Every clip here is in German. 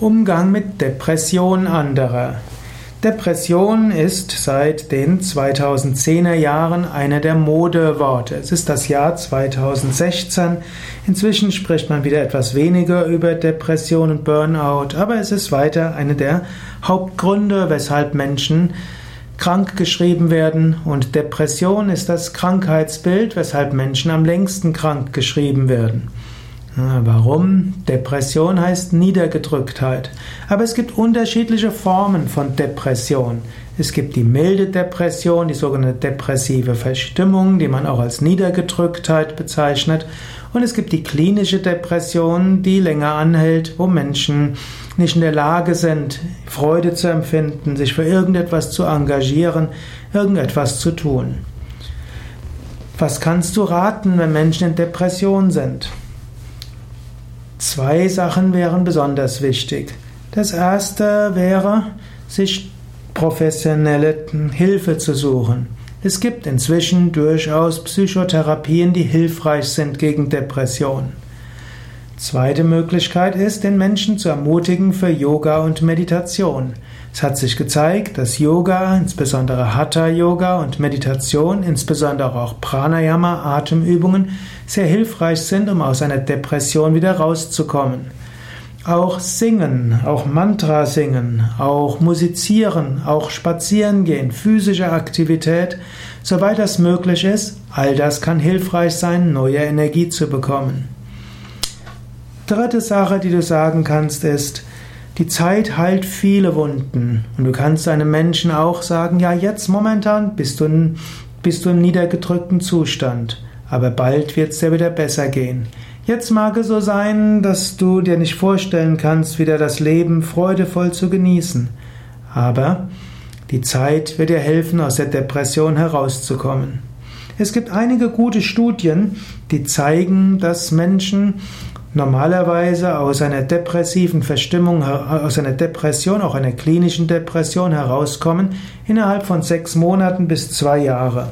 Umgang mit Depression anderer. Depression ist seit den 2010er Jahren einer der Modeworte. Es ist das Jahr 2016. Inzwischen spricht man wieder etwas weniger über Depression und Burnout, aber es ist weiter eine der Hauptgründe, weshalb Menschen krank geschrieben werden und Depression ist das Krankheitsbild, weshalb Menschen am längsten krank geschrieben werden. Warum? Depression heißt Niedergedrücktheit. Aber es gibt unterschiedliche Formen von Depression. Es gibt die milde Depression, die sogenannte depressive Verstimmung, die man auch als Niedergedrücktheit bezeichnet. Und es gibt die klinische Depression, die länger anhält, wo Menschen nicht in der Lage sind, Freude zu empfinden, sich für irgendetwas zu engagieren, irgendetwas zu tun. Was kannst du raten, wenn Menschen in Depression sind? Zwei Sachen wären besonders wichtig. Das erste wäre, sich professionelle Hilfe zu suchen. Es gibt inzwischen durchaus Psychotherapien, die hilfreich sind gegen Depression. Zweite Möglichkeit ist, den Menschen zu ermutigen für Yoga und Meditation. Es hat sich gezeigt, dass Yoga, insbesondere Hatha Yoga und Meditation, insbesondere auch Pranayama, Atemübungen, sehr hilfreich sind, um aus einer Depression wieder rauszukommen. Auch Singen, auch Mantra singen, auch Musizieren, auch Spazieren gehen, physische Aktivität, soweit das möglich ist, all das kann hilfreich sein, neue Energie zu bekommen. Dritte Sache, die du sagen kannst, ist, die Zeit heilt viele Wunden. Und du kannst einem Menschen auch sagen, ja, jetzt momentan bist du, bist du im niedergedrückten Zustand. Aber bald wird es dir wieder besser gehen. Jetzt mag es so sein, dass du dir nicht vorstellen kannst, wieder das Leben freudevoll zu genießen. Aber die Zeit wird dir helfen, aus der Depression herauszukommen. Es gibt einige gute Studien, die zeigen, dass Menschen normalerweise aus einer depressiven Verstimmung, aus einer Depression, auch einer klinischen Depression herauskommen, innerhalb von sechs Monaten bis zwei Jahre.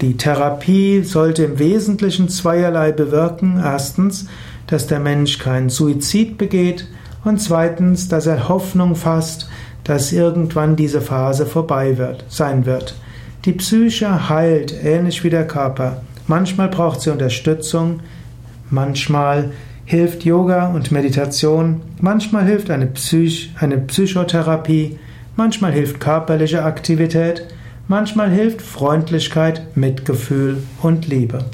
Die Therapie sollte im Wesentlichen zweierlei bewirken. Erstens, dass der Mensch keinen Suizid begeht und zweitens, dass er Hoffnung fasst, dass irgendwann diese Phase vorbei wird, sein wird. Die Psyche heilt, ähnlich wie der Körper. Manchmal braucht sie Unterstützung, manchmal hilft Yoga und Meditation, manchmal hilft eine, Psych eine Psychotherapie, manchmal hilft körperliche Aktivität, manchmal hilft Freundlichkeit, Mitgefühl und Liebe.